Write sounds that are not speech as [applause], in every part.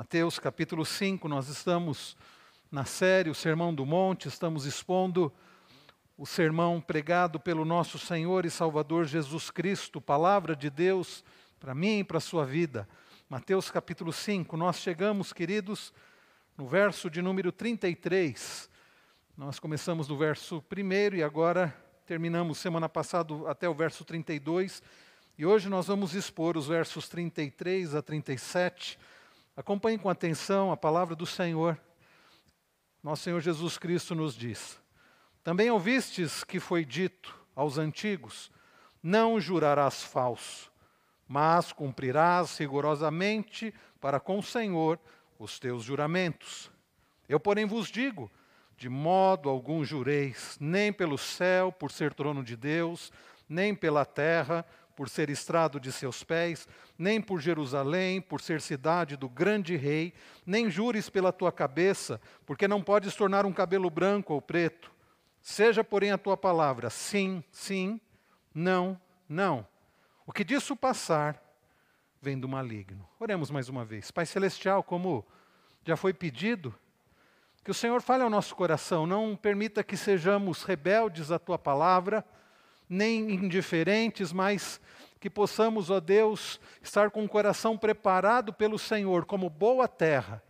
Mateus capítulo 5, nós estamos na série O Sermão do Monte, estamos expondo o sermão pregado pelo nosso Senhor e Salvador Jesus Cristo, palavra de Deus para mim e para a sua vida. Mateus capítulo 5, nós chegamos, queridos, no verso de número 33. Nós começamos no verso 1 e agora terminamos semana passada até o verso 32. E hoje nós vamos expor os versos 33 a 37 Acompanhe com atenção a palavra do Senhor. Nosso Senhor Jesus Cristo nos diz: Também ouvistes que foi dito aos antigos: Não jurarás falso, mas cumprirás rigorosamente para com o Senhor os teus juramentos. Eu, porém, vos digo: de modo algum jureis, nem pelo céu, por ser trono de Deus, nem pela terra, por ser estrado de seus pés, nem por Jerusalém, por ser cidade do grande rei, nem jures pela tua cabeça, porque não podes tornar um cabelo branco ou preto. Seja, porém, a tua palavra sim, sim, não, não. O que disso passar vem do maligno. Oremos mais uma vez. Pai Celestial, como já foi pedido, que o Senhor fale ao nosso coração, não permita que sejamos rebeldes à tua palavra nem indiferentes, mas que possamos, ó Deus, estar com o coração preparado pelo Senhor como boa terra,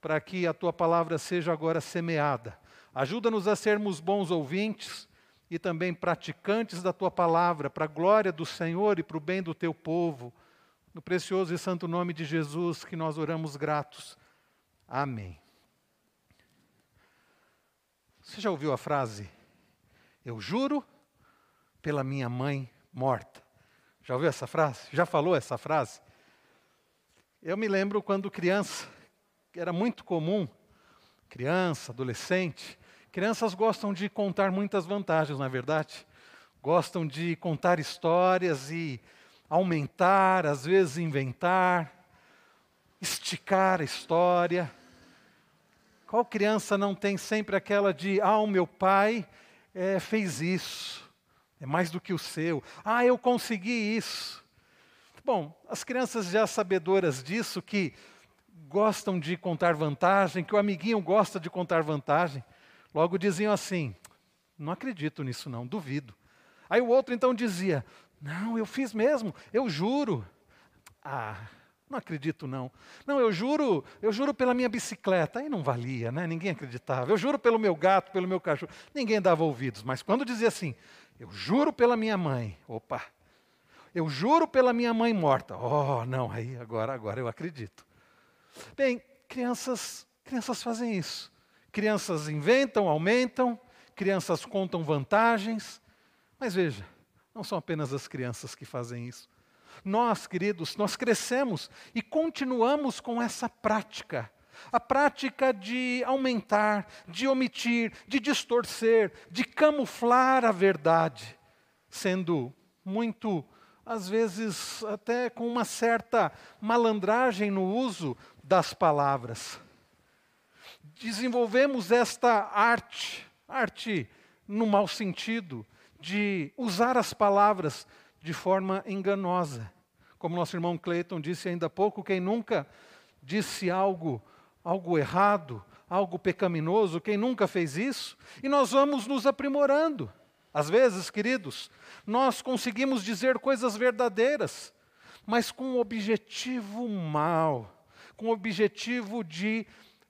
para que a tua palavra seja agora semeada. Ajuda-nos a sermos bons ouvintes e também praticantes da tua palavra, para a glória do Senhor e para o bem do teu povo. No precioso e santo nome de Jesus que nós oramos gratos. Amém. Você já ouviu a frase? Eu juro pela minha mãe morta. Já ouviu essa frase? Já falou essa frase? Eu me lembro quando criança, era muito comum, criança, adolescente, crianças gostam de contar muitas vantagens, na é verdade. Gostam de contar histórias e aumentar, às vezes inventar, esticar a história. Qual criança não tem sempre aquela de, ah, o meu pai é, fez isso, é mais do que o seu. Ah, eu consegui isso. Bom, as crianças já sabedoras disso, que gostam de contar vantagem, que o amiguinho gosta de contar vantagem, logo diziam assim: não acredito nisso, não, duvido. Aí o outro então dizia: não, eu fiz mesmo, eu juro. Ah, não acredito não. Não, eu juro, eu juro pela minha bicicleta. Aí não valia, né? Ninguém acreditava. Eu juro pelo meu gato, pelo meu cachorro. Ninguém dava ouvidos. Mas quando dizia assim, eu juro pela minha mãe. Opa. Eu juro pela minha mãe morta. Oh, não, aí agora, agora eu acredito. Bem, crianças, crianças fazem isso. Crianças inventam, aumentam, crianças contam vantagens. Mas veja, não são apenas as crianças que fazem isso. Nós, queridos, nós crescemos e continuamos com essa prática a prática de aumentar, de omitir, de distorcer, de camuflar a verdade, sendo muito, às vezes, até com uma certa malandragem no uso das palavras. Desenvolvemos esta arte, arte no mau sentido, de usar as palavras de forma enganosa. Como nosso irmão Clayton disse ainda há pouco, quem nunca disse algo algo errado, algo pecaminoso, quem nunca fez isso? E nós vamos nos aprimorando. Às vezes, queridos, nós conseguimos dizer coisas verdadeiras, mas com um objetivo mau, com o objetivo de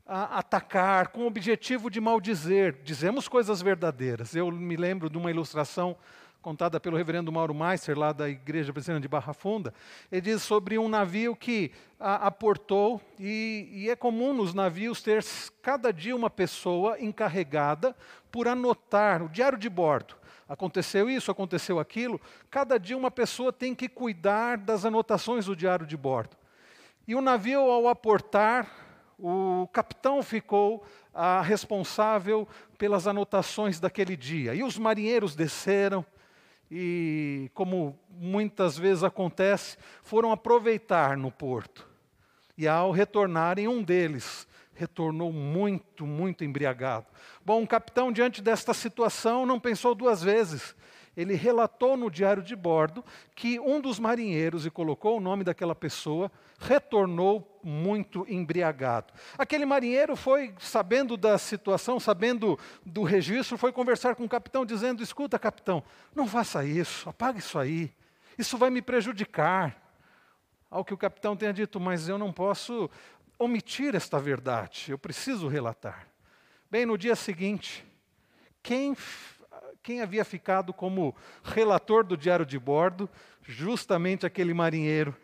a, atacar, com o objetivo de maldizer. Dizemos coisas verdadeiras. Eu me lembro de uma ilustração contada pelo reverendo Mauro Meister, lá da Igreja Presbiteriana de Barra Funda, ele diz sobre um navio que aportou, e, e é comum nos navios ter cada dia uma pessoa encarregada por anotar o diário de bordo. Aconteceu isso, aconteceu aquilo. Cada dia uma pessoa tem que cuidar das anotações do diário de bordo. E o navio, ao aportar, o capitão ficou ah, responsável pelas anotações daquele dia. E os marinheiros desceram, e, como muitas vezes acontece, foram aproveitar no porto. E ao retornarem, um deles retornou muito, muito embriagado. Bom, o capitão, diante desta situação, não pensou duas vezes ele relatou no diário de bordo que um dos marinheiros, e colocou o nome daquela pessoa, retornou muito embriagado. Aquele marinheiro foi, sabendo da situação, sabendo do registro, foi conversar com o capitão, dizendo: Escuta, capitão, não faça isso, apague isso aí, isso vai me prejudicar. Ao que o capitão tenha dito, mas eu não posso omitir esta verdade, eu preciso relatar. Bem, no dia seguinte, quem quem havia ficado como relator do diário de bordo, justamente aquele marinheiro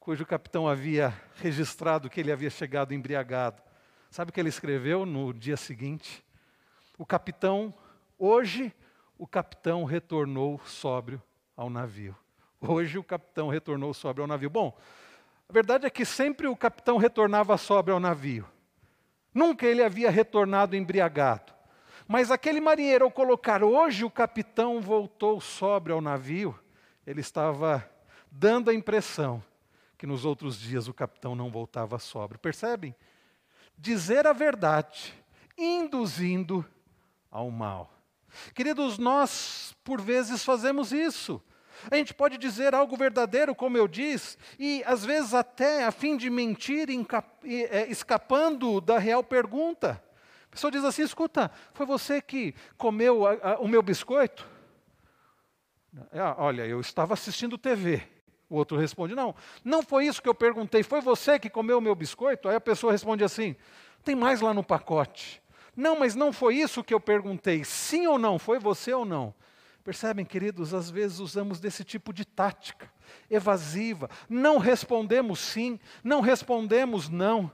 cujo capitão havia registrado que ele havia chegado embriagado. Sabe o que ele escreveu no dia seguinte? O capitão, hoje, o capitão retornou sóbrio ao navio. Hoje o capitão retornou sóbrio ao navio. Bom, a verdade é que sempre o capitão retornava sóbrio ao navio. Nunca ele havia retornado embriagado. Mas aquele marinheiro, ao colocar hoje o capitão voltou sóbrio ao navio, ele estava dando a impressão que nos outros dias o capitão não voltava sóbrio. Percebem? Dizer a verdade, induzindo ao mal. Queridos, nós por vezes fazemos isso. A gente pode dizer algo verdadeiro, como eu disse, e às vezes até a fim de mentir, é, escapando da real pergunta. A pessoa diz assim: escuta, foi você que comeu a, a, o meu biscoito? Ah, olha, eu estava assistindo TV. O outro responde: não, não foi isso que eu perguntei, foi você que comeu o meu biscoito? Aí a pessoa responde assim: tem mais lá no pacote. Não, mas não foi isso que eu perguntei. Sim ou não? Foi você ou não? Percebem, queridos, às vezes usamos desse tipo de tática evasiva. Não respondemos sim, não respondemos não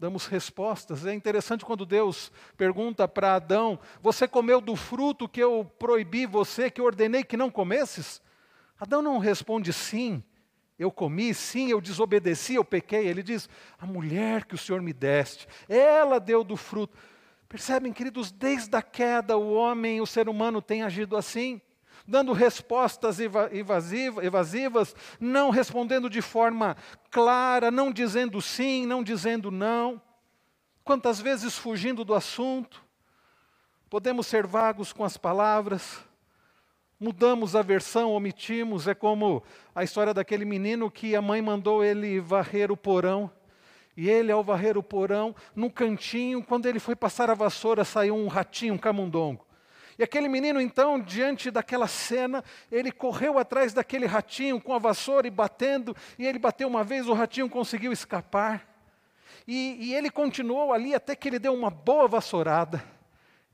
damos respostas. É interessante quando Deus pergunta para Adão: Você comeu do fruto que eu proibi você, que ordenei que não comesses? Adão não responde sim, eu comi, sim, eu desobedeci, eu pequei. Ele diz: A mulher que o Senhor me deste, ela deu do fruto. Percebem, queridos, desde a queda o homem, o ser humano tem agido assim dando respostas evasivas, não respondendo de forma clara, não dizendo sim, não dizendo não. Quantas vezes fugindo do assunto, podemos ser vagos com as palavras, mudamos a versão, omitimos. É como a história daquele menino que a mãe mandou ele varrer o porão. E ele, ao varrer o porão, no cantinho, quando ele foi passar a vassoura, saiu um ratinho, um camundongo. E aquele menino, então, diante daquela cena, ele correu atrás daquele ratinho com a vassoura e batendo, e ele bateu uma vez, o ratinho conseguiu escapar. E, e ele continuou ali até que ele deu uma boa vassourada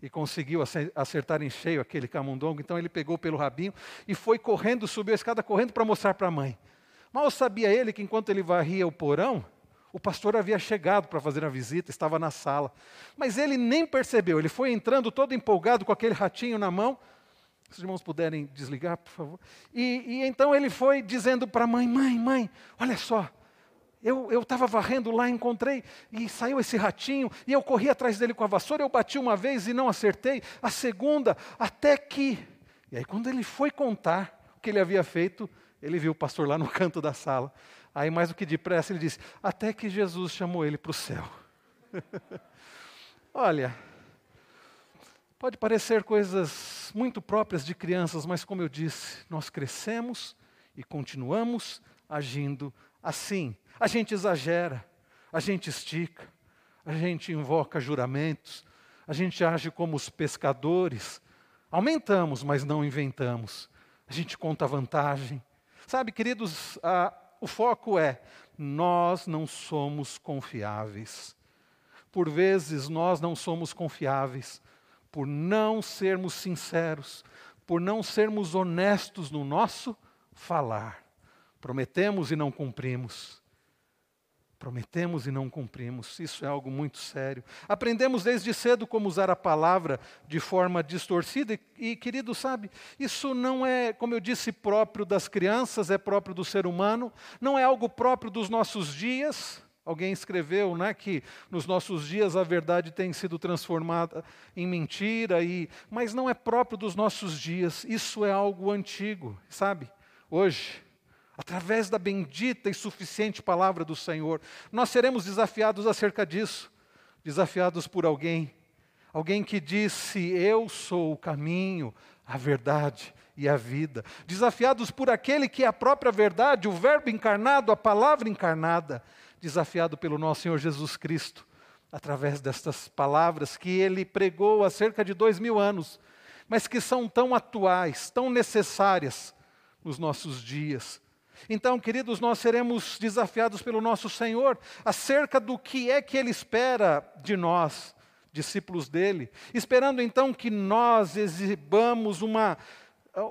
e conseguiu acertar em cheio aquele camundongo. Então ele pegou pelo rabinho e foi correndo, subiu a escada correndo para mostrar para a mãe. Mal sabia ele que enquanto ele varria o porão, o pastor havia chegado para fazer a visita, estava na sala. Mas ele nem percebeu, ele foi entrando todo empolgado com aquele ratinho na mão. Se os irmãos puderem desligar, por favor. E, e então ele foi dizendo para a mãe: Mãe, mãe, olha só, eu estava varrendo lá, encontrei e saiu esse ratinho, e eu corri atrás dele com a vassoura, eu bati uma vez e não acertei, a segunda, até que. E aí, quando ele foi contar o que ele havia feito, ele viu o pastor lá no canto da sala. Aí, mais do que depressa, ele disse: Até que Jesus chamou ele para o céu. [laughs] Olha, pode parecer coisas muito próprias de crianças, mas como eu disse, nós crescemos e continuamos agindo assim. A gente exagera, a gente estica, a gente invoca juramentos, a gente age como os pescadores. Aumentamos, mas não inventamos. A gente conta vantagem. Sabe, queridos, a, o foco é: nós não somos confiáveis. Por vezes nós não somos confiáveis por não sermos sinceros, por não sermos honestos no nosso falar. Prometemos e não cumprimos. Prometemos e não cumprimos, isso é algo muito sério. Aprendemos desde cedo como usar a palavra de forma distorcida, e, querido, sabe, isso não é, como eu disse, próprio das crianças, é próprio do ser humano, não é algo próprio dos nossos dias. Alguém escreveu né, que nos nossos dias a verdade tem sido transformada em mentira, e, mas não é próprio dos nossos dias, isso é algo antigo, sabe? Hoje, através da bendita e suficiente palavra do Senhor. Nós seremos desafiados acerca disso, desafiados por alguém, alguém que disse: Eu sou o caminho, a verdade e a vida. Desafiados por aquele que é a própria verdade, o Verbo encarnado, a palavra encarnada. Desafiado pelo nosso Senhor Jesus Cristo, através destas palavras que ele pregou há cerca de dois mil anos, mas que são tão atuais, tão necessárias nos nossos dias. Então, queridos, nós seremos desafiados pelo nosso Senhor acerca do que é que Ele espera de nós, discípulos dele, esperando então que nós exibamos uma,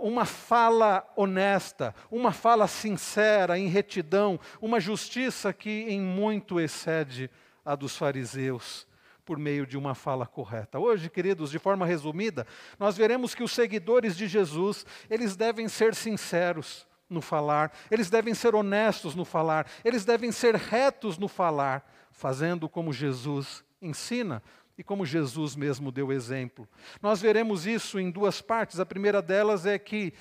uma fala honesta, uma fala sincera, em retidão, uma justiça que em muito excede a dos fariseus por meio de uma fala correta. Hoje, queridos, de forma resumida, nós veremos que os seguidores de Jesus, eles devem ser sinceros no falar, eles devem ser honestos no falar, eles devem ser retos no falar, fazendo como Jesus ensina e como Jesus mesmo deu exemplo. Nós veremos isso em duas partes. A primeira delas é que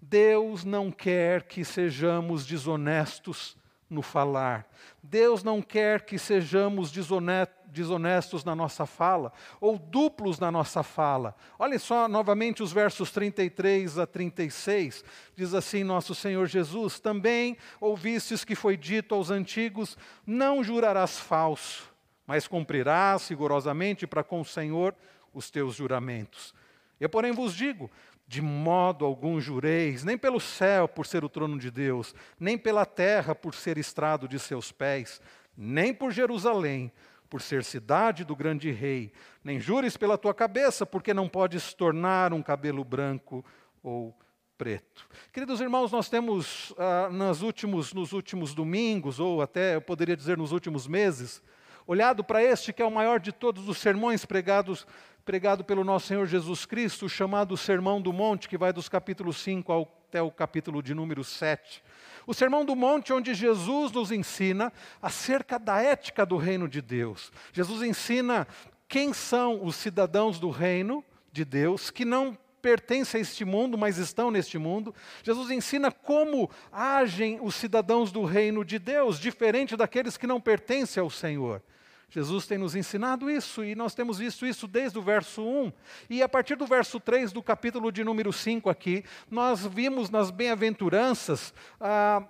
Deus não quer que sejamos desonestos no falar. Deus não quer que sejamos desonestos na nossa fala, ou duplos na nossa fala. Olha só novamente os versos 33 a 36. Diz assim nosso Senhor Jesus: Também ouvistes que foi dito aos antigos: Não jurarás falso, mas cumprirás rigorosamente para com o Senhor os teus juramentos. Eu, porém, vos digo: de modo algum jureis, nem pelo céu, por ser o trono de Deus, nem pela terra, por ser estrado de seus pés, nem por Jerusalém, por ser cidade do grande rei, nem jures pela tua cabeça, porque não podes tornar um cabelo branco ou preto. Queridos irmãos, nós temos ah, nos, últimos, nos últimos domingos, ou até eu poderia dizer nos últimos meses, olhado para este que é o maior de todos os sermões pregados pregado pelo nosso Senhor Jesus Cristo, chamado Sermão do Monte, que vai dos capítulos 5 até o capítulo de número 7. O Sermão do Monte, onde Jesus nos ensina acerca da ética do reino de Deus. Jesus ensina quem são os cidadãos do reino de Deus, que não pertencem a este mundo, mas estão neste mundo. Jesus ensina como agem os cidadãos do reino de Deus, diferente daqueles que não pertencem ao Senhor. Jesus tem nos ensinado isso e nós temos visto isso desde o verso 1. E a partir do verso 3 do capítulo de número 5 aqui, nós vimos nas bem-aventuranças ah,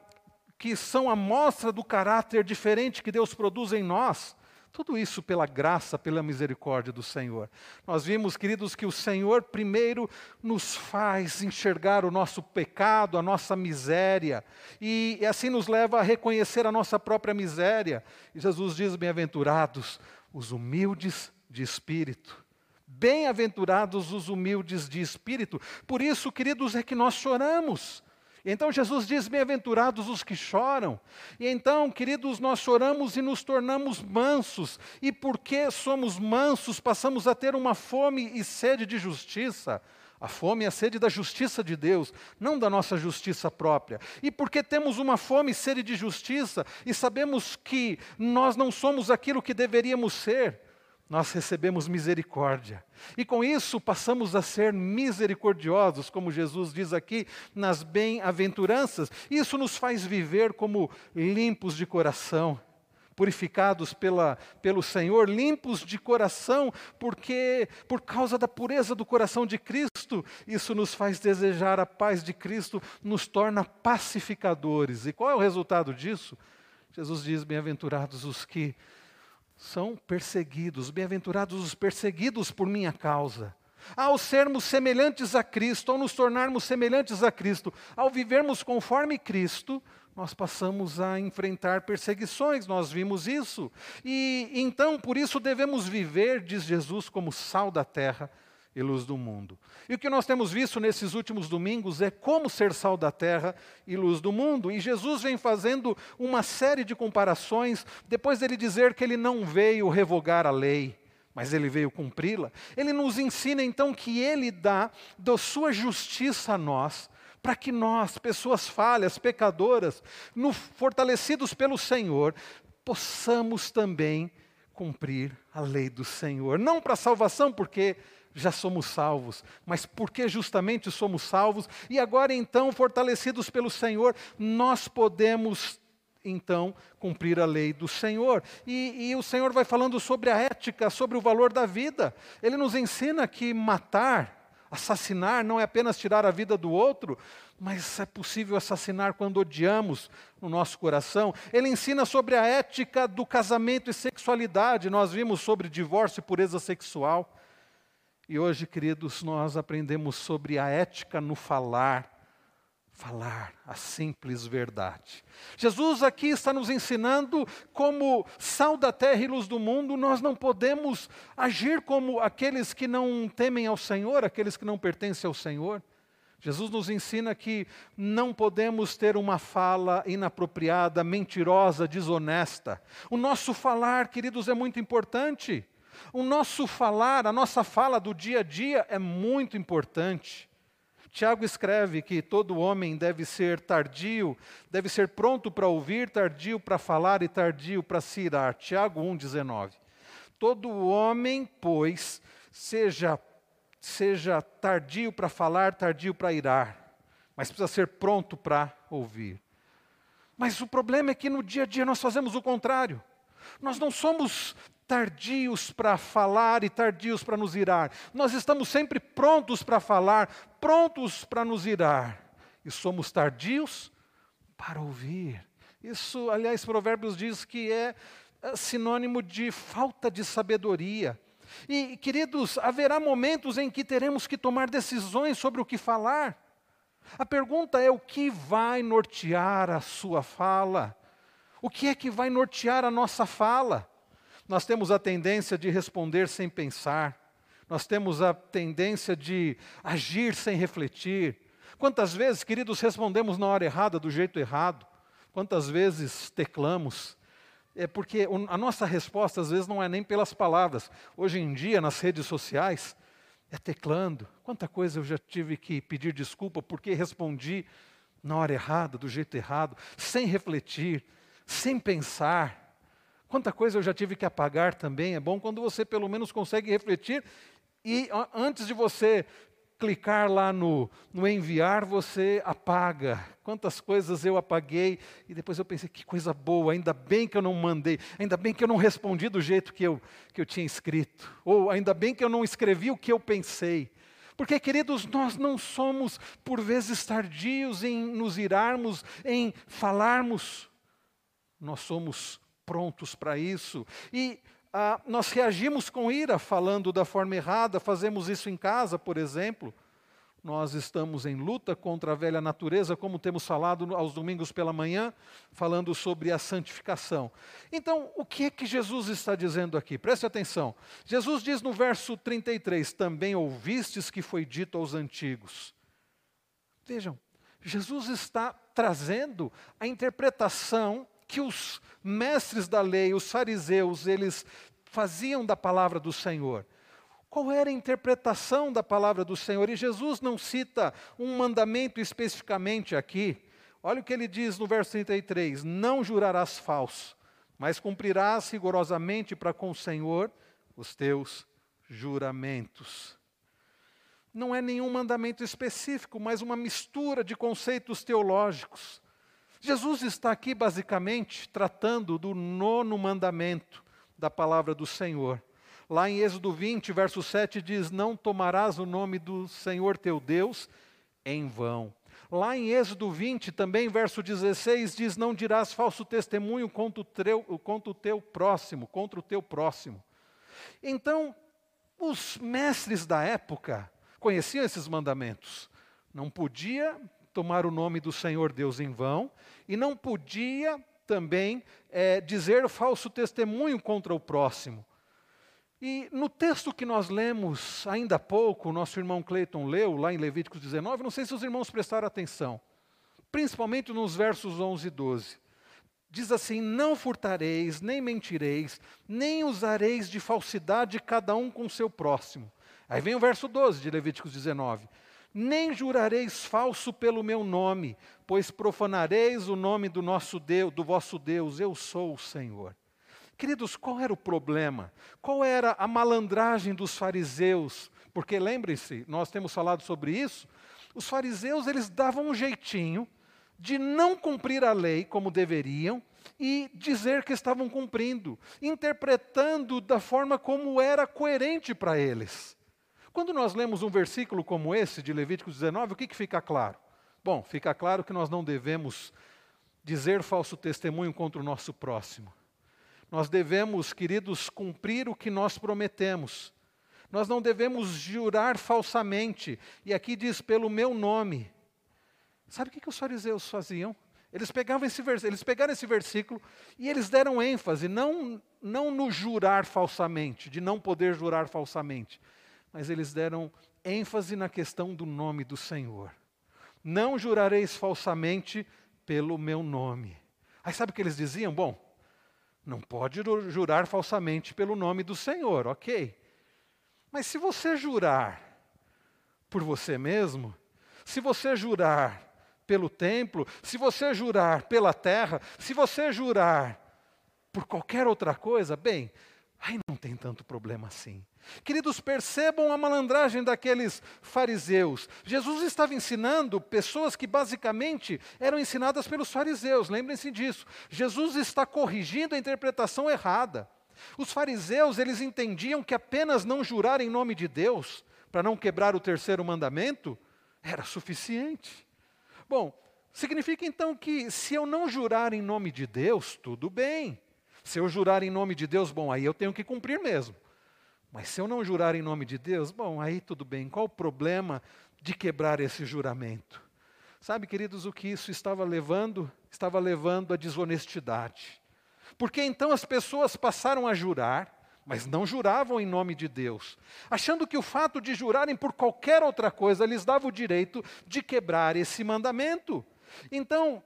que são a mostra do caráter diferente que Deus produz em nós. Tudo isso pela graça, pela misericórdia do Senhor. Nós vimos, queridos, que o Senhor primeiro nos faz enxergar o nosso pecado, a nossa miséria, e assim nos leva a reconhecer a nossa própria miséria. E Jesus diz: Bem-aventurados os humildes de espírito. Bem-aventurados os humildes de espírito. Por isso, queridos, é que nós choramos. Então Jesus diz: Bem-aventurados os que choram. E então, queridos, nós choramos e nos tornamos mansos. E porque somos mansos, passamos a ter uma fome e sede de justiça. A fome e a sede da justiça de Deus, não da nossa justiça própria. E porque temos uma fome e sede de justiça e sabemos que nós não somos aquilo que deveríamos ser, nós recebemos misericórdia. E com isso passamos a ser misericordiosos, como Jesus diz aqui nas bem-aventuranças. Isso nos faz viver como limpos de coração, purificados pela, pelo Senhor, limpos de coração, porque por causa da pureza do coração de Cristo, isso nos faz desejar a paz de Cristo, nos torna pacificadores. E qual é o resultado disso? Jesus diz: Bem-aventurados os que são perseguidos, bem-aventurados os perseguidos por minha causa. Ao sermos semelhantes a Cristo, ao nos tornarmos semelhantes a Cristo, ao vivermos conforme Cristo, nós passamos a enfrentar perseguições, nós vimos isso. E então, por isso, devemos viver, diz Jesus, como sal da terra e luz do mundo. E o que nós temos visto nesses últimos domingos é como ser sal da terra e luz do mundo. E Jesus vem fazendo uma série de comparações, depois dele dizer que ele não veio revogar a lei, mas ele veio cumpri-la. Ele nos ensina então que ele dá da sua justiça a nós, para que nós, pessoas falhas, pecadoras, no, fortalecidos pelo Senhor, possamos também cumprir a lei do Senhor. Não para salvação, porque já somos salvos, mas porque justamente somos salvos e agora então, fortalecidos pelo Senhor, nós podemos então cumprir a lei do Senhor. E, e, o Senhor vai falando sobre a ética, sobre o valor da vida. Ele nos ensina que matar Assassinar não é apenas tirar a vida do outro, mas é possível assassinar quando odiamos no nosso coração. Ele ensina sobre a ética do casamento e sexualidade. Nós vimos sobre divórcio e pureza sexual. E hoje, queridos, nós aprendemos sobre a ética no falar falar a simples verdade. Jesus aqui está nos ensinando como sal da terra e luz do mundo, nós não podemos agir como aqueles que não temem ao Senhor, aqueles que não pertencem ao Senhor. Jesus nos ensina que não podemos ter uma fala inapropriada, mentirosa, desonesta. O nosso falar, queridos, é muito importante. O nosso falar, a nossa fala do dia a dia é muito importante. Tiago escreve que todo homem deve ser tardio, deve ser pronto para ouvir, tardio para falar e tardio para se irar. Tiago 1,19. Todo homem, pois, seja, seja tardio para falar, tardio para irar, mas precisa ser pronto para ouvir. Mas o problema é que no dia a dia nós fazemos o contrário. Nós não somos tardios para falar e tardios para nos irar. Nós estamos sempre prontos para falar, prontos para nos irar. E somos tardios para ouvir. Isso, aliás, Provérbios diz que é, é sinônimo de falta de sabedoria. E, queridos, haverá momentos em que teremos que tomar decisões sobre o que falar. A pergunta é: o que vai nortear a sua fala? O que é que vai nortear a nossa fala? Nós temos a tendência de responder sem pensar, nós temos a tendência de agir sem refletir. Quantas vezes, queridos, respondemos na hora errada, do jeito errado? Quantas vezes teclamos? É porque a nossa resposta, às vezes, não é nem pelas palavras. Hoje em dia, nas redes sociais, é teclando. Quanta coisa eu já tive que pedir desculpa porque respondi na hora errada, do jeito errado, sem refletir, sem pensar. Quanta coisa eu já tive que apagar também. É bom quando você pelo menos consegue refletir e antes de você clicar lá no, no enviar, você apaga. Quantas coisas eu apaguei e depois eu pensei, que coisa boa, ainda bem que eu não mandei, ainda bem que eu não respondi do jeito que eu, que eu tinha escrito, ou ainda bem que eu não escrevi o que eu pensei. Porque, queridos, nós não somos, por vezes, tardios em nos irarmos, em falarmos, nós somos prontos para isso. E ah, nós reagimos com ira falando da forma errada, fazemos isso em casa, por exemplo. Nós estamos em luta contra a velha natureza, como temos falado aos domingos pela manhã, falando sobre a santificação. Então, o que é que Jesus está dizendo aqui? Preste atenção. Jesus diz no verso 33: Também ouvistes que foi dito aos antigos. Vejam, Jesus está trazendo a interpretação que os mestres da lei, os fariseus, eles faziam da palavra do Senhor. Qual era a interpretação da palavra do Senhor? E Jesus não cita um mandamento especificamente aqui. Olha o que ele diz no verso 33: Não jurarás falso, mas cumprirás rigorosamente para com o Senhor os teus juramentos. Não é nenhum mandamento específico, mas uma mistura de conceitos teológicos. Jesus está aqui basicamente tratando do nono mandamento da palavra do Senhor. Lá em Êxodo 20, verso 7 diz: Não tomarás o nome do Senhor teu Deus em vão. Lá em Êxodo 20, também verso 16, diz: Não dirás falso testemunho contra o teu, contra o teu próximo, contra o teu próximo. Então, os mestres da época conheciam esses mandamentos. Não podia tomar o nome do Senhor Deus em vão, e não podia também é, dizer falso testemunho contra o próximo. E no texto que nós lemos ainda há pouco, o nosso irmão Cleiton leu, lá em Levíticos 19, não sei se os irmãos prestaram atenção, principalmente nos versos 11 e 12. Diz assim: Não furtareis, nem mentireis, nem usareis de falsidade cada um com seu próximo. Aí vem o verso 12 de Levíticos 19 nem jurareis falso pelo meu nome, pois profanareis o nome do nosso Deus, do vosso Deus, eu sou o Senhor. Queridos, qual era o problema? Qual era a malandragem dos fariseus? Porque lembrem-se, nós temos falado sobre isso. Os fariseus, eles davam um jeitinho de não cumprir a lei como deveriam e dizer que estavam cumprindo, interpretando da forma como era coerente para eles. Quando nós lemos um versículo como esse de Levítico 19, o que, que fica claro? Bom, fica claro que nós não devemos dizer falso testemunho contra o nosso próximo. Nós devemos, queridos, cumprir o que nós prometemos. Nós não devemos jurar falsamente. E aqui diz pelo meu nome. Sabe o que, que os fariseus faziam? Eles pegavam esse eles pegaram esse versículo e eles deram ênfase não não no jurar falsamente, de não poder jurar falsamente, mas eles deram ênfase na questão do nome do Senhor. Não jurareis falsamente pelo meu nome. Aí sabe o que eles diziam? Bom, não pode jurar falsamente pelo nome do Senhor, ok. Mas se você jurar por você mesmo, se você jurar pelo templo, se você jurar pela terra, se você jurar por qualquer outra coisa, bem, aí não tem tanto problema assim. Queridos, percebam a malandragem daqueles fariseus. Jesus estava ensinando pessoas que basicamente eram ensinadas pelos fariseus, lembrem-se disso. Jesus está corrigindo a interpretação errada. Os fariseus, eles entendiam que apenas não jurar em nome de Deus, para não quebrar o terceiro mandamento, era suficiente. Bom, significa então que se eu não jurar em nome de Deus, tudo bem. Se eu jurar em nome de Deus, bom, aí eu tenho que cumprir mesmo. Mas se eu não jurar em nome de Deus, bom, aí tudo bem. Qual o problema de quebrar esse juramento? Sabe, queridos, o que isso estava levando? Estava levando à desonestidade. Porque então as pessoas passaram a jurar, mas não juravam em nome de Deus, achando que o fato de jurarem por qualquer outra coisa lhes dava o direito de quebrar esse mandamento. Então,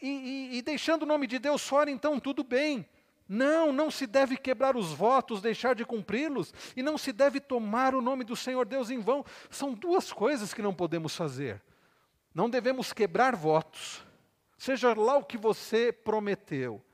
e, e, e deixando o nome de Deus fora, então tudo bem. Não, não se deve quebrar os votos, deixar de cumpri-los, e não se deve tomar o nome do Senhor Deus em vão. São duas coisas que não podemos fazer. Não devemos quebrar votos, seja lá o que você prometeu,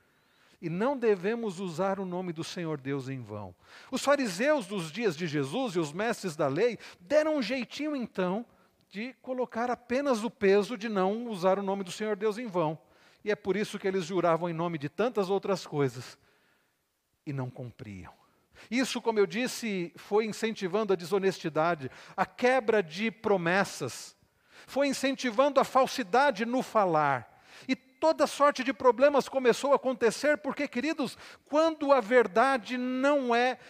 e não devemos usar o nome do Senhor Deus em vão. Os fariseus dos dias de Jesus e os mestres da lei deram um jeitinho então de colocar apenas o peso de não usar o nome do Senhor Deus em vão. E é por isso que eles juravam em nome de tantas outras coisas e não cumpriam. Isso, como eu disse, foi incentivando a desonestidade, a quebra de promessas, foi incentivando a falsidade no falar toda sorte de problemas começou a acontecer, porque, queridos, quando a verdade não é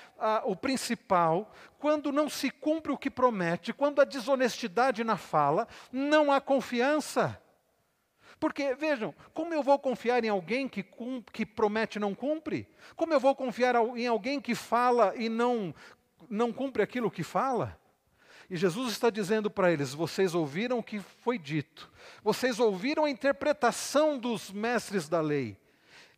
o principal, quando não se cumpre o que promete, quando a desonestidade na fala, não há confiança. Porque, vejam, como eu vou confiar em alguém que, que promete e não cumpre? Como eu vou confiar em alguém que fala e não, não cumpre aquilo que fala? E Jesus está dizendo para eles: vocês ouviram o que foi dito, vocês ouviram a interpretação dos mestres da lei.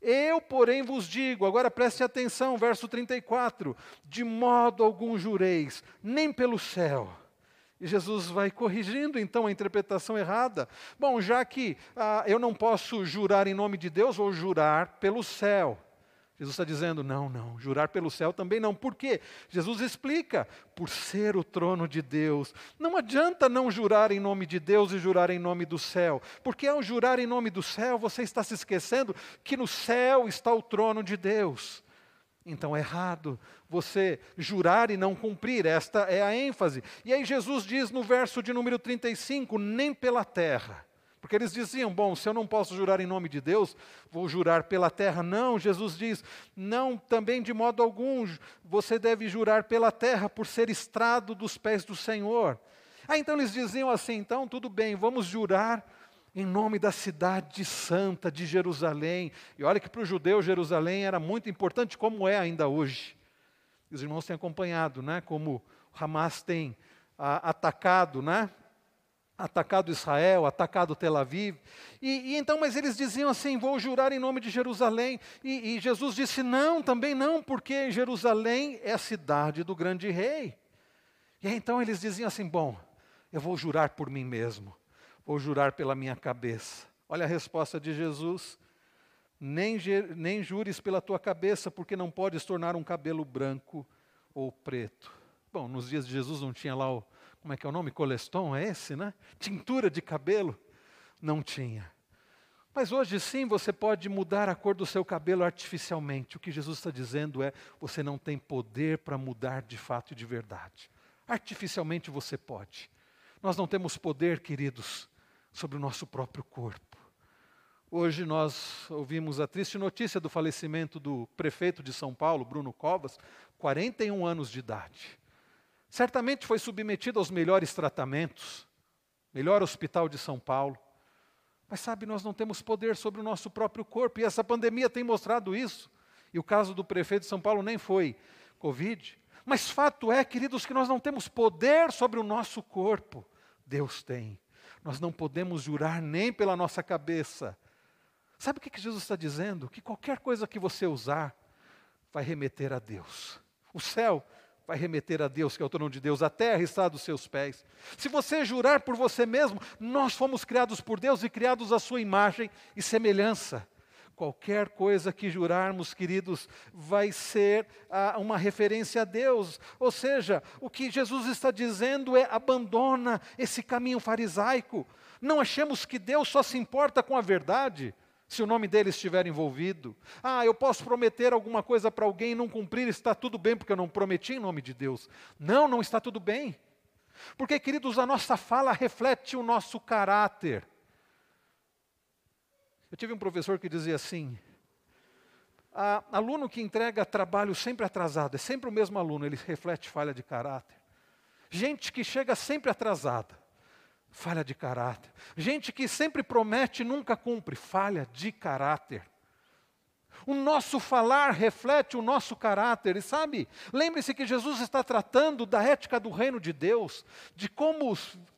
Eu, porém, vos digo, agora preste atenção, verso 34: de modo algum jureis, nem pelo céu. E Jesus vai corrigindo então a interpretação errada. Bom, já que ah, eu não posso jurar em nome de Deus, vou jurar pelo céu. Jesus está dizendo: não, não, jurar pelo céu também não. Por quê? Jesus explica: por ser o trono de Deus. Não adianta não jurar em nome de Deus e jurar em nome do céu, porque ao jurar em nome do céu, você está se esquecendo que no céu está o trono de Deus. Então é errado você jurar e não cumprir, esta é a ênfase. E aí Jesus diz no verso de número 35: nem pela terra porque eles diziam: bom, se eu não posso jurar em nome de Deus, vou jurar pela terra. Não, Jesus diz: não, também de modo algum, você deve jurar pela terra por ser estrado dos pés do Senhor. Ah, então eles diziam assim: então tudo bem, vamos jurar em nome da cidade santa de Jerusalém. E olha que para o judeu Jerusalém era muito importante, como é ainda hoje. Os irmãos têm acompanhado, né, como Hamas tem ah, atacado, né, atacado Israel, atacado Tel Aviv. E, e, então, mas eles diziam assim: vou jurar em nome de Jerusalém. E, e, Jesus disse: não, também não, porque Jerusalém é a cidade do grande rei. E aí, então eles diziam assim: bom, eu vou jurar por mim mesmo, vou jurar pela minha cabeça. Olha a resposta de Jesus: nem, nem jures pela tua cabeça, porque não podes tornar um cabelo branco ou preto. Bom, nos dias de Jesus não tinha lá o como é que é o nome? Coleston, é esse, né? Tintura de cabelo? Não tinha. Mas hoje sim você pode mudar a cor do seu cabelo artificialmente. O que Jesus está dizendo é: você não tem poder para mudar de fato e de verdade. Artificialmente você pode. Nós não temos poder, queridos, sobre o nosso próprio corpo. Hoje nós ouvimos a triste notícia do falecimento do prefeito de São Paulo, Bruno Covas, 41 anos de idade. Certamente foi submetido aos melhores tratamentos, melhor hospital de São Paulo. Mas sabe, nós não temos poder sobre o nosso próprio corpo, e essa pandemia tem mostrado isso. E o caso do prefeito de São Paulo nem foi Covid. Mas fato é, queridos, que nós não temos poder sobre o nosso corpo. Deus tem. Nós não podemos jurar nem pela nossa cabeça. Sabe o que Jesus está dizendo? Que qualquer coisa que você usar vai remeter a Deus. O céu vai remeter a Deus, que é o trono de Deus, a terra está dos seus pés. Se você jurar por você mesmo, nós fomos criados por Deus e criados à sua imagem e semelhança. Qualquer coisa que jurarmos, queridos, vai ser ah, uma referência a Deus. Ou seja, o que Jesus está dizendo é: abandona esse caminho farisaico. Não achemos que Deus só se importa com a verdade se o nome dele estiver envolvido. Ah, eu posso prometer alguma coisa para alguém e não cumprir, está tudo bem, porque eu não prometi em nome de Deus. Não, não está tudo bem. Porque, queridos, a nossa fala reflete o nosso caráter. Eu tive um professor que dizia assim: aluno que entrega trabalho sempre atrasado, é sempre o mesmo aluno, ele reflete falha de caráter. Gente que chega sempre atrasada, falha de caráter. Gente que sempre promete e nunca cumpre, falha de caráter. O nosso falar reflete o nosso caráter, e sabe? Lembre-se que Jesus está tratando da ética do reino de Deus, de como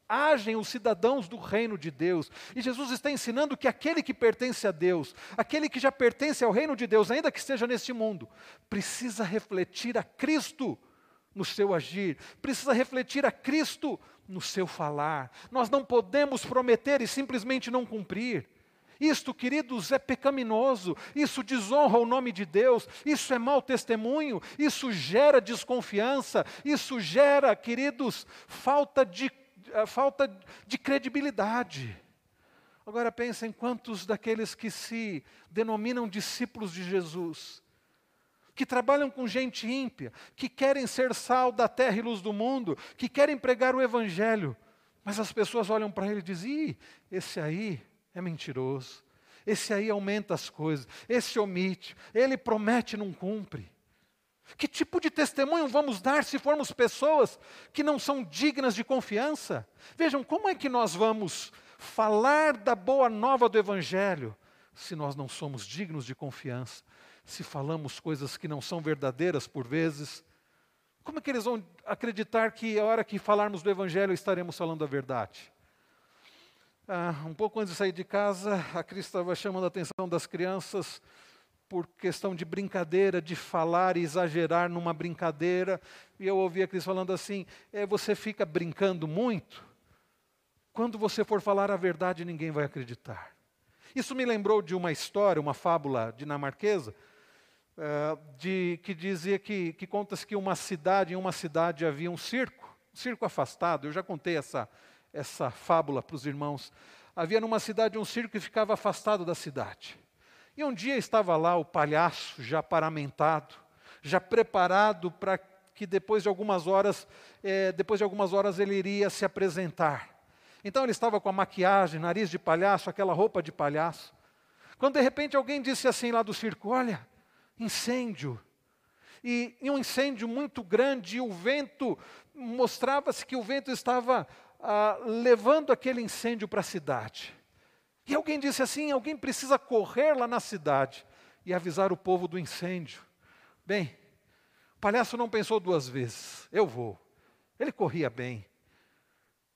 agem os cidadãos do reino de Deus. E Jesus está ensinando que aquele que pertence a Deus, aquele que já pertence ao reino de Deus, ainda que esteja neste mundo, precisa refletir a Cristo no seu agir, precisa refletir a Cristo no seu falar. Nós não podemos prometer e simplesmente não cumprir. Isto, queridos, é pecaminoso, isso desonra o nome de Deus, isso é mau testemunho, isso gera desconfiança, isso gera, queridos, falta de, uh, falta de credibilidade. Agora pensem quantos daqueles que se denominam discípulos de Jesus que trabalham com gente ímpia, que querem ser sal da terra e luz do mundo, que querem pregar o Evangelho. Mas as pessoas olham para ele e dizem: Ih, esse aí é mentiroso, esse aí aumenta as coisas, esse omite, ele promete e não cumpre. Que tipo de testemunho vamos dar se formos pessoas que não são dignas de confiança? Vejam, como é que nós vamos falar da boa nova do Evangelho se nós não somos dignos de confiança? se falamos coisas que não são verdadeiras por vezes, como é que eles vão acreditar que a hora que falarmos do Evangelho estaremos falando a verdade? Ah, um pouco antes de sair de casa, a Cris estava chamando a atenção das crianças por questão de brincadeira, de falar e exagerar numa brincadeira. E eu ouvi a Cris falando assim: é, você fica brincando muito, quando você for falar a verdade, ninguém vai acreditar. Isso me lembrou de uma história, uma fábula dinamarquesa, uh, de, que dizia que, que conta-se que uma cidade, em uma cidade havia um circo, um circo afastado, eu já contei essa, essa fábula para os irmãos. Havia numa cidade um circo que ficava afastado da cidade. E um dia estava lá o palhaço, já paramentado, já preparado para que depois de algumas horas, eh, depois de algumas horas ele iria se apresentar. Então ele estava com a maquiagem, nariz de palhaço, aquela roupa de palhaço. Quando de repente alguém disse assim lá do circo: Olha, incêndio. E, e um incêndio muito grande, e o vento, mostrava-se que o vento estava ah, levando aquele incêndio para a cidade. E alguém disse assim: alguém precisa correr lá na cidade e avisar o povo do incêndio. Bem, o palhaço não pensou duas vezes, eu vou. Ele corria bem.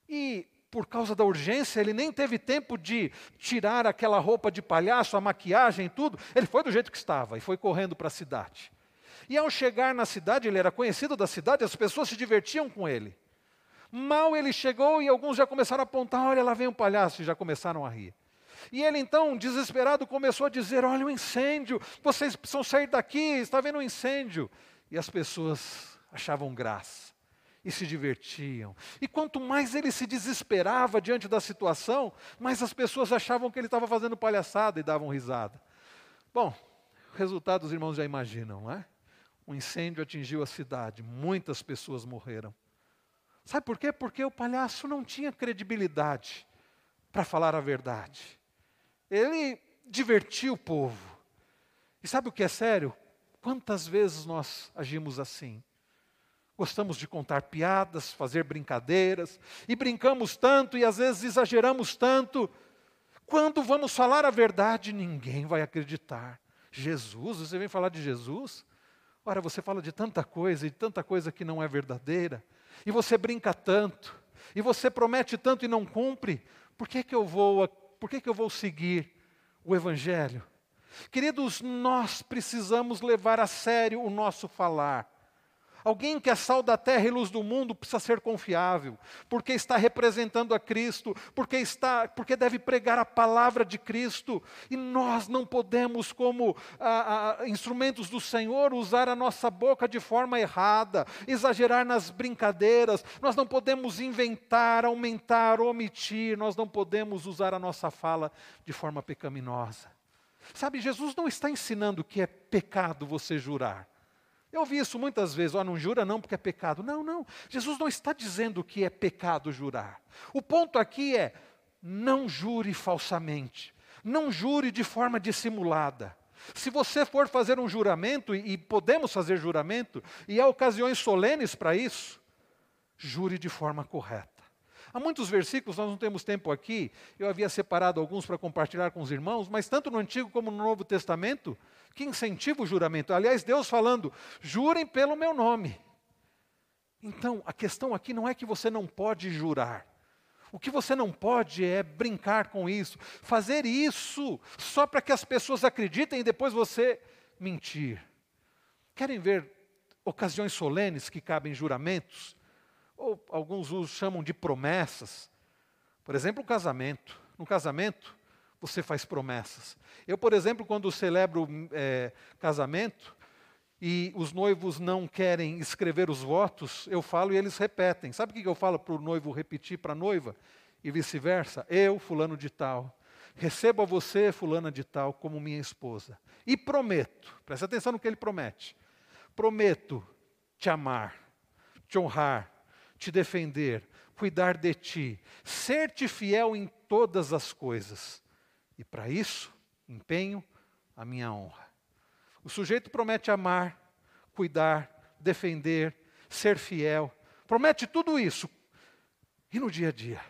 E por causa da urgência, ele nem teve tempo de tirar aquela roupa de palhaço, a maquiagem e tudo. Ele foi do jeito que estava e foi correndo para a cidade. E ao chegar na cidade, ele era conhecido da cidade, as pessoas se divertiam com ele. Mal ele chegou e alguns já começaram a apontar: olha, lá vem um palhaço, e já começaram a rir. E ele então, desesperado, começou a dizer: olha, um incêndio, vocês precisam sair daqui, está vendo um incêndio. E as pessoas achavam graça e se divertiam. E quanto mais ele se desesperava diante da situação, mais as pessoas achavam que ele estava fazendo palhaçada e davam risada. Bom, o resultado os irmãos já imaginam, não é? Um incêndio atingiu a cidade, muitas pessoas morreram. Sabe por quê? Porque o palhaço não tinha credibilidade para falar a verdade. Ele divertia o povo. E sabe o que é sério? Quantas vezes nós agimos assim? Gostamos de contar piadas, fazer brincadeiras, e brincamos tanto e às vezes exageramos tanto. Quando vamos falar a verdade, ninguém vai acreditar. Jesus, você vem falar de Jesus? Ora, você fala de tanta coisa e tanta coisa que não é verdadeira, e você brinca tanto, e você promete tanto e não cumpre, por que, que eu vou, por que, que eu vou seguir o Evangelho? Queridos, nós precisamos levar a sério o nosso falar. Alguém que é sal da terra e luz do mundo precisa ser confiável, porque está representando a Cristo, porque está, porque deve pregar a palavra de Cristo, e nós não podemos, como ah, ah, instrumentos do Senhor, usar a nossa boca de forma errada, exagerar nas brincadeiras, nós não podemos inventar, aumentar, omitir, nós não podemos usar a nossa fala de forma pecaminosa. Sabe, Jesus não está ensinando que é pecado você jurar. Eu ouvi isso muitas vezes, oh, não jura não porque é pecado. Não, não. Jesus não está dizendo que é pecado jurar. O ponto aqui é, não jure falsamente. Não jure de forma dissimulada. Se você for fazer um juramento, e podemos fazer juramento, e há ocasiões solenes para isso, jure de forma correta. Há muitos versículos, nós não temos tempo aqui, eu havia separado alguns para compartilhar com os irmãos, mas tanto no Antigo como no Novo Testamento, que incentiva o juramento. Aliás, Deus falando, jurem pelo meu nome. Então, a questão aqui não é que você não pode jurar. O que você não pode é brincar com isso, fazer isso só para que as pessoas acreditem e depois você mentir. Querem ver ocasiões solenes que cabem juramentos? Ou alguns os chamam de promessas. Por exemplo, o casamento. No casamento, você faz promessas. Eu, por exemplo, quando celebro é, casamento e os noivos não querem escrever os votos, eu falo e eles repetem. Sabe o que eu falo para o noivo repetir para a noiva? E vice-versa. Eu, fulano de tal, recebo a você, fulana de tal, como minha esposa. E prometo, preste atenção no que ele promete. Prometo te amar, te honrar, te defender, cuidar de ti, ser-te fiel em todas as coisas. E para isso, empenho a minha honra. O sujeito promete amar, cuidar, defender, ser fiel, promete tudo isso. E no dia a dia?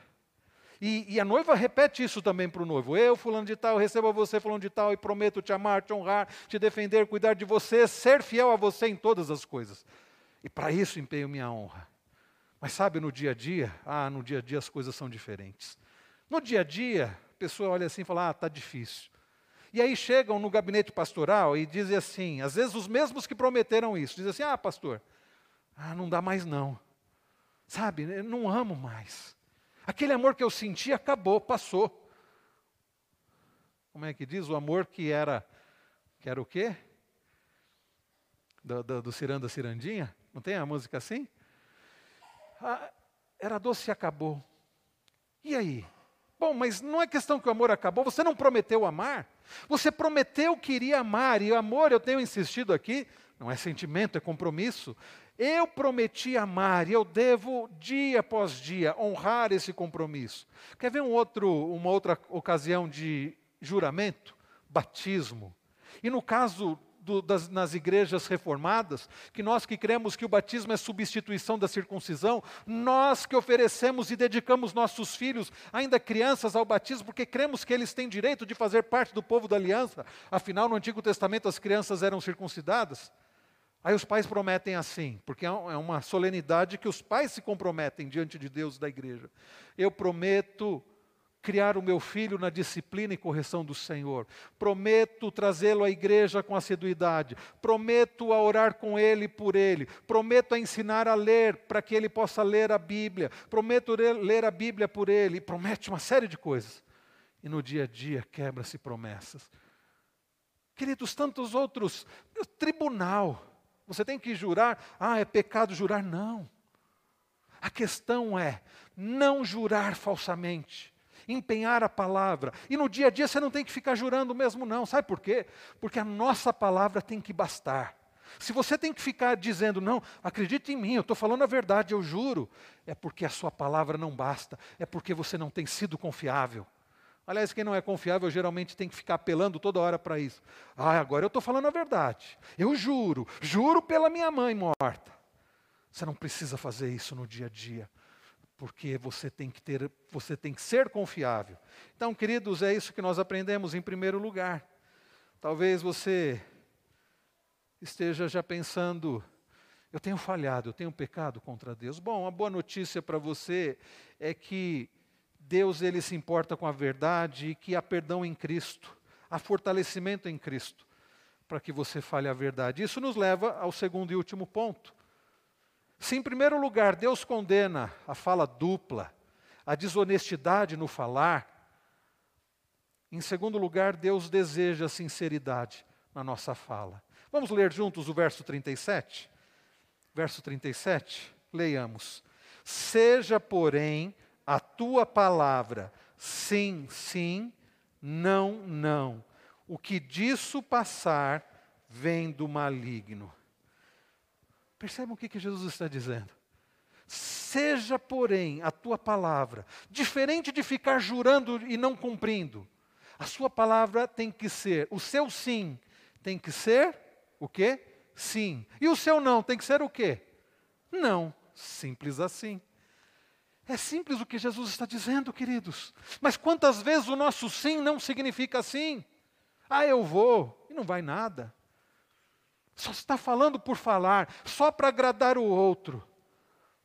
E, e, a noiva repete isso também para o noivo. Eu, fulano de tal, recebo a você, fulano de tal, e prometo te amar, te honrar, te defender, cuidar de você, ser fiel a você em todas as coisas. E para isso empenho minha honra. Mas sabe, no dia a dia, ah, no dia a dia as coisas são diferentes. No dia a dia, a pessoa olha assim e fala, ah, está difícil. E aí chegam no gabinete pastoral e dizem assim, às vezes os mesmos que prometeram isso, dizem assim, ah, pastor, ah, não dá mais não. Sabe, eu não amo mais. Aquele amor que eu senti acabou, passou. Como é que diz? O amor que era, que era o quê? Do, do, do Ciranda Cirandinha? Não tem a música assim? Ah, era doce e acabou. E aí? Bom, mas não é questão que o amor acabou, você não prometeu amar. Você prometeu que iria amar, e o amor, eu tenho insistido aqui, não é sentimento, é compromisso. Eu prometi amar e eu devo, dia após dia, honrar esse compromisso. Quer ver um outro, uma outra ocasião de juramento? Batismo. E no caso do, das, nas igrejas reformadas, que nós que cremos que o batismo é substituição da circuncisão, nós que oferecemos e dedicamos nossos filhos, ainda crianças, ao batismo, porque cremos que eles têm direito de fazer parte do povo da aliança, afinal, no Antigo Testamento as crianças eram circuncidadas. Aí os pais prometem assim, porque é, é uma solenidade que os pais se comprometem diante de Deus e da igreja. Eu prometo criar o meu filho na disciplina e correção do Senhor. Prometo trazê-lo à igreja com assiduidade. Prometo a orar com ele e por ele. Prometo a ensinar a ler para que ele possa ler a Bíblia. Prometo ler a Bíblia por ele. promete uma série de coisas. E no dia a dia quebra-se promessas. Queridos, tantos outros. Tribunal. Você tem que jurar. Ah, é pecado jurar? Não. A questão é não jurar falsamente empenhar a palavra. E no dia a dia você não tem que ficar jurando mesmo, não. Sabe por quê? Porque a nossa palavra tem que bastar. Se você tem que ficar dizendo, não, acredite em mim, eu estou falando a verdade, eu juro, é porque a sua palavra não basta, é porque você não tem sido confiável. Aliás, quem não é confiável geralmente tem que ficar apelando toda hora para isso. Ah, agora eu estou falando a verdade. Eu juro, juro pela minha mãe morta. Você não precisa fazer isso no dia a dia, porque você tem que ter, você tem que ser confiável. Então, queridos, é isso que nós aprendemos em primeiro lugar. Talvez você esteja já pensando, eu tenho falhado, eu tenho pecado contra Deus. Bom, a boa notícia para você é que Deus ele se importa com a verdade e que há perdão em Cristo, há fortalecimento em Cristo, para que você fale a verdade. Isso nos leva ao segundo e último ponto. Se, em primeiro lugar, Deus condena a fala dupla, a desonestidade no falar, em segundo lugar, Deus deseja sinceridade na nossa fala. Vamos ler juntos o verso 37? Verso 37, leiamos. Seja, porém, a tua palavra sim, sim, não, não. O que disso passar vem do maligno. Percebam o que, Jesus está dizendo? Seja, porém, a tua palavra, diferente de ficar jurando e não cumprindo, a sua palavra tem que ser, o seu sim tem que ser o quê? Sim. E o seu não tem que ser o quê? Não. Simples assim. É simples o que Jesus está dizendo, queridos. Mas quantas vezes o nosso sim não significa sim? Ah, eu vou, e não vai nada. Só está falando por falar, só para agradar o outro.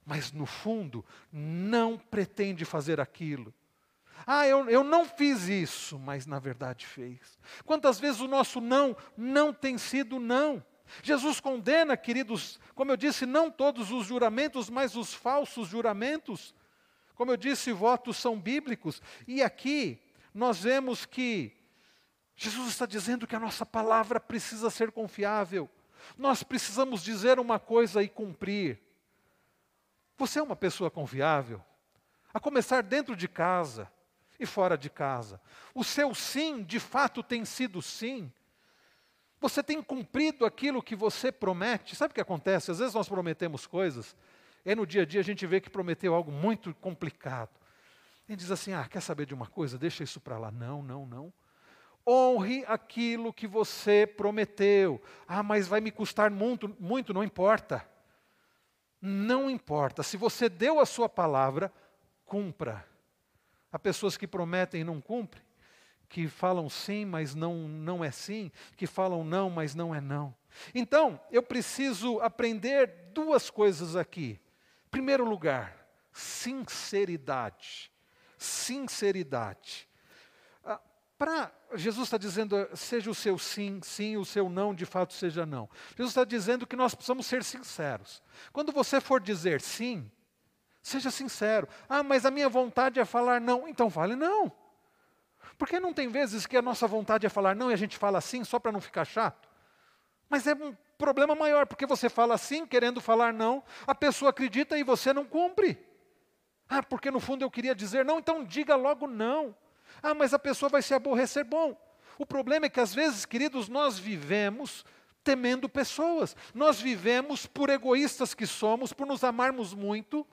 Mas no fundo, não pretende fazer aquilo. Ah, eu, eu não fiz isso, mas na verdade fez. Quantas vezes o nosso não não tem sido não? Jesus condena, queridos, como eu disse, não todos os juramentos, mas os falsos juramentos. Como eu disse, votos são bíblicos. E aqui nós vemos que Jesus está dizendo que a nossa palavra precisa ser confiável. Nós precisamos dizer uma coisa e cumprir. Você é uma pessoa confiável? A começar dentro de casa e fora de casa. O seu sim, de fato, tem sido sim. Você tem cumprido aquilo que você promete. Sabe o que acontece? Às vezes nós prometemos coisas, e no dia a dia a gente vê que prometeu algo muito complicado. Gente diz assim: ah, quer saber de uma coisa? Deixa isso para lá. Não, não, não. Honre aquilo que você prometeu. Ah, mas vai me custar muito, muito, não importa. Não importa. Se você deu a sua palavra, cumpra. Há pessoas que prometem e não cumprem, que falam sim, mas não, não é sim, que falam não, mas não é não. Então, eu preciso aprender duas coisas aqui. Primeiro lugar, sinceridade. Sinceridade para Jesus está dizendo, seja o seu sim, sim, o seu não, de fato seja não. Jesus está dizendo que nós precisamos ser sinceros. Quando você for dizer sim, seja sincero. Ah, mas a minha vontade é falar não. Então fale não. Porque não tem vezes que a nossa vontade é falar não e a gente fala sim só para não ficar chato? Mas é um problema maior, porque você fala sim querendo falar não, a pessoa acredita e você não cumpre. Ah, porque no fundo eu queria dizer não, então diga logo não. Ah, mas a pessoa vai se aborrecer. Bom, o problema é que às vezes, queridos, nós vivemos temendo pessoas. Nós vivemos por egoístas que somos, por nos amarmos muito,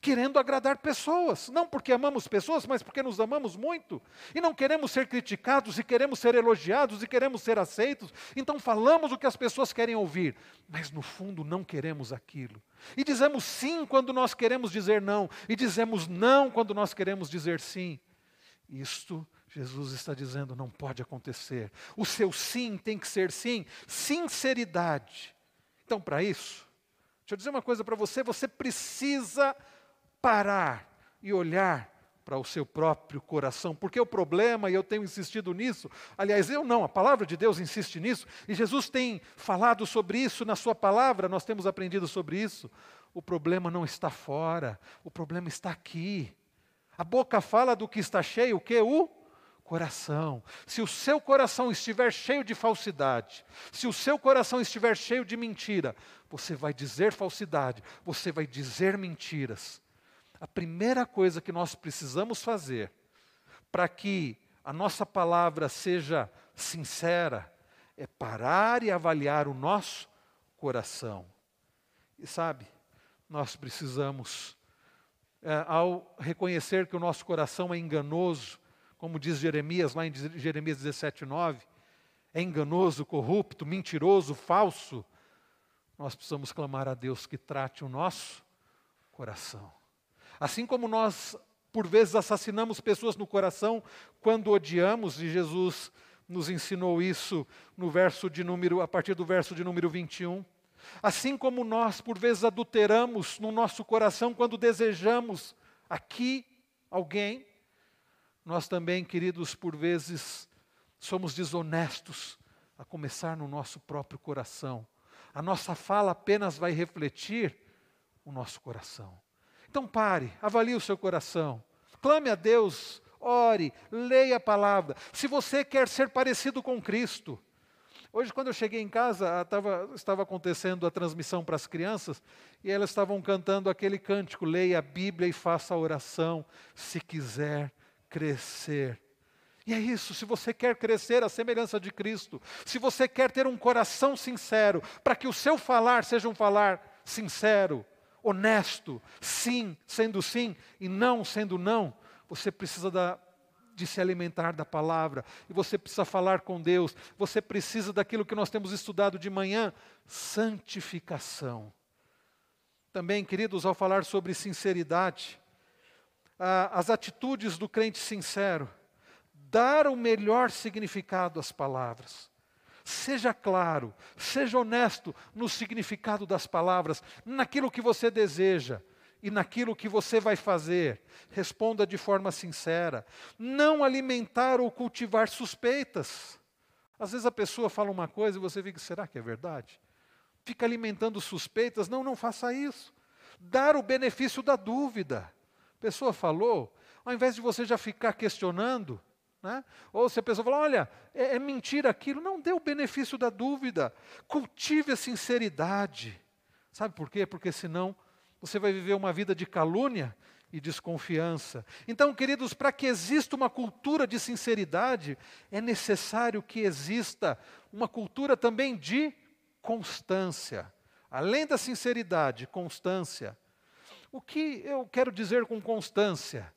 querendo agradar pessoas. Não porque amamos pessoas, mas porque nos amamos muito. E não queremos ser criticados, e queremos ser elogiados, e queremos ser aceitos. Então falamos o que as pessoas querem ouvir, mas no fundo não queremos aquilo. E dizemos sim quando nós queremos dizer não, e dizemos não quando nós queremos dizer sim. Isto Jesus está dizendo não pode acontecer. O seu sim tem que ser sim, sinceridade. Então, para isso, deixa eu dizer uma coisa para você: você precisa parar e olhar para o seu próprio coração, porque o problema, e eu tenho insistido nisso, aliás, eu não, a palavra de Deus insiste nisso, e Jesus tem falado sobre isso na sua palavra, nós temos aprendido sobre isso. O problema não está fora, o problema está aqui. A boca fala do que está cheio, o que? O coração. Se o seu coração estiver cheio de falsidade, se o seu coração estiver cheio de mentira, você vai dizer falsidade, você vai dizer mentiras. A primeira coisa que nós precisamos fazer para que a nossa palavra seja sincera é parar e avaliar o nosso coração. E sabe, nós precisamos, ao reconhecer que o nosso coração é enganoso, como diz Jeremias lá em Jeremias 17, 9, é enganoso, corrupto, mentiroso, falso, nós precisamos clamar a Deus que trate o nosso coração. Assim como nós, por vezes, assassinamos pessoas no coração quando odiamos, e Jesus nos ensinou isso no verso de número, a partir do verso de número 21. Assim como nós, por vezes, adulteramos no nosso coração quando desejamos aqui alguém, nós também, queridos, por vezes somos desonestos, a começar no nosso próprio coração. A nossa fala apenas vai refletir o nosso coração. Então pare, avalie o seu coração, clame a Deus, ore, leia a palavra. Se você quer ser parecido com Cristo, Hoje, quando eu cheguei em casa, tava, estava acontecendo a transmissão para as crianças e elas estavam cantando aquele cântico: leia a Bíblia e faça a oração, se quiser crescer. E é isso, se você quer crescer à semelhança de Cristo, se você quer ter um coração sincero, para que o seu falar seja um falar sincero, honesto, sim sendo sim e não sendo não, você precisa da, de se alimentar da palavra, e você precisa falar com Deus, você precisa daquilo que nós temos estudado de manhã, santificação. Também, queridos, ao falar sobre sinceridade, as atitudes do crente sincero, dar o melhor significado às palavras. Seja claro, seja honesto no significado das palavras, naquilo que você deseja e naquilo que você vai fazer. Responda de forma sincera. Não alimentar ou cultivar suspeitas. Às vezes a pessoa fala uma coisa e você fica, será que é verdade? Fica alimentando suspeitas. Não, não faça isso. Dar o benefício da dúvida pessoa falou, ao invés de você já ficar questionando, né? ou se a pessoa falar, olha, é, é mentira aquilo, não dê o benefício da dúvida, cultive a sinceridade. Sabe por quê? Porque senão você vai viver uma vida de calúnia e desconfiança. Então, queridos, para que exista uma cultura de sinceridade, é necessário que exista uma cultura também de constância. Além da sinceridade, constância. O que eu quero dizer com constância?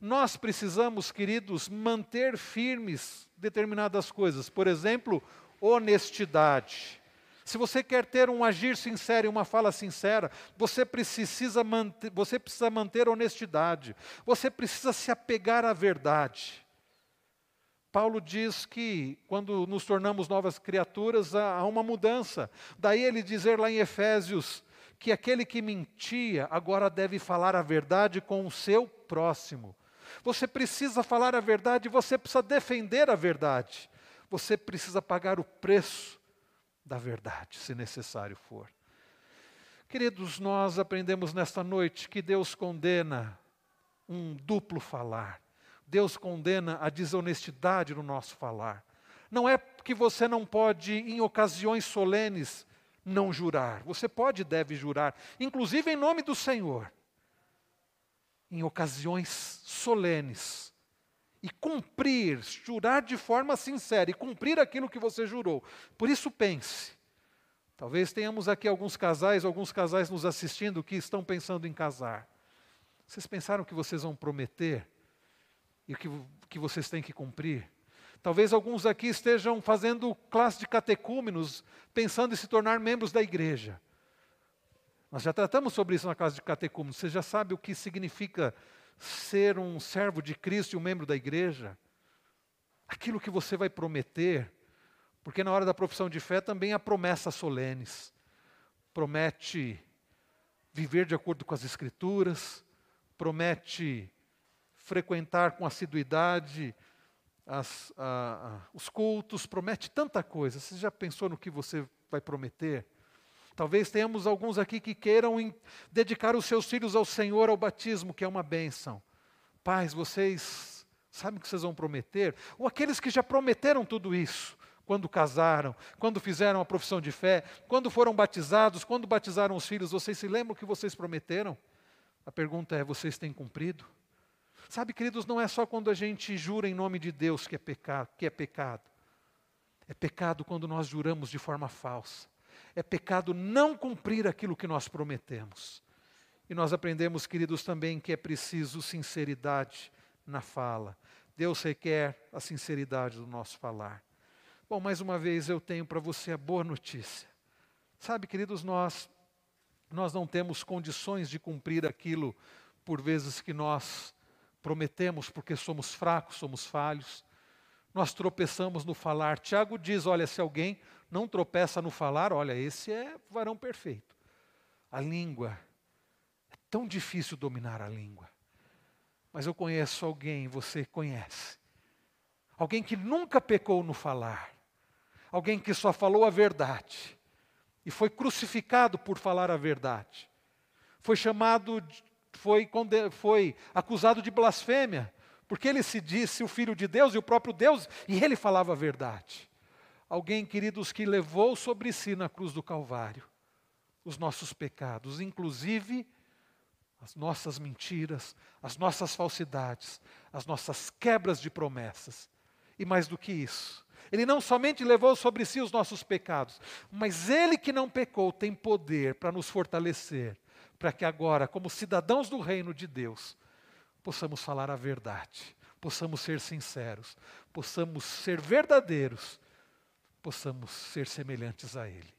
Nós precisamos, queridos, manter firmes determinadas coisas. Por exemplo, honestidade. Se você quer ter um agir sincero e uma fala sincera, você precisa, manter, você precisa manter honestidade. Você precisa se apegar à verdade. Paulo diz que quando nos tornamos novas criaturas, há uma mudança. Daí ele dizer lá em Efésios que aquele que mentia agora deve falar a verdade com o seu próximo. Você precisa falar a verdade, você precisa defender a verdade. Você precisa pagar o preço da verdade, se necessário for. Queridos, nós aprendemos nesta noite que Deus condena um duplo falar. Deus condena a desonestidade no nosso falar. Não é que você não pode, em ocasiões solenes, não jurar. Você pode e deve jurar, inclusive em nome do Senhor, em ocasiões solenes. E cumprir, jurar de forma sincera e cumprir aquilo que você jurou. Por isso pense. Talvez tenhamos aqui alguns casais, alguns casais nos assistindo que estão pensando em casar. Vocês pensaram que vocês vão prometer e que, que vocês têm que cumprir? Talvez alguns aqui estejam fazendo classe de catecúmenos, pensando em se tornar membros da igreja. Nós já tratamos sobre isso na classe de catecúmenos. Você já sabe o que significa ser um servo de Cristo e um membro da igreja? Aquilo que você vai prometer, porque na hora da profissão de fé também há promessas solenes. Promete viver de acordo com as Escrituras, promete frequentar com assiduidade as, a, a, os cultos, promete tanta coisa. Você já pensou no que você vai prometer? Talvez tenhamos alguns aqui que queiram dedicar os seus filhos ao Senhor, ao batismo, que é uma bênção. Pais, vocês sabem o que vocês vão prometer? Ou aqueles que já prometeram tudo isso, quando casaram, quando fizeram a profissão de fé, quando foram batizados, quando batizaram os filhos, vocês se lembram o que vocês prometeram? A pergunta é: vocês têm cumprido? Sabe, queridos, não é só quando a gente jura em nome de Deus que é pecado, que é pecado. É pecado quando nós juramos de forma falsa. É pecado não cumprir aquilo que nós prometemos. E nós aprendemos, queridos, também que é preciso sinceridade na fala. Deus requer a sinceridade do nosso falar. Bom, mais uma vez eu tenho para você a boa notícia. Sabe, queridos, nós nós não temos condições de cumprir aquilo por vezes que nós prometemos porque somos fracos, somos falhos. Nós tropeçamos no falar. Tiago diz: olha, se alguém não tropeça no falar, olha, esse é varão perfeito. A língua, é tão difícil dominar a língua. Mas eu conheço alguém, você conhece. Alguém que nunca pecou no falar. Alguém que só falou a verdade. E foi crucificado por falar a verdade. Foi chamado, foi, foi acusado de blasfêmia, porque ele se disse o filho de Deus e o próprio Deus, e ele falava a verdade. Alguém, queridos, que levou sobre si na cruz do Calvário os nossos pecados, inclusive as nossas mentiras, as nossas falsidades, as nossas quebras de promessas. E mais do que isso, ele não somente levou sobre si os nossos pecados, mas ele que não pecou tem poder para nos fortalecer, para que agora, como cidadãos do reino de Deus, possamos falar a verdade, possamos ser sinceros, possamos ser verdadeiros, possamos ser semelhantes a ele.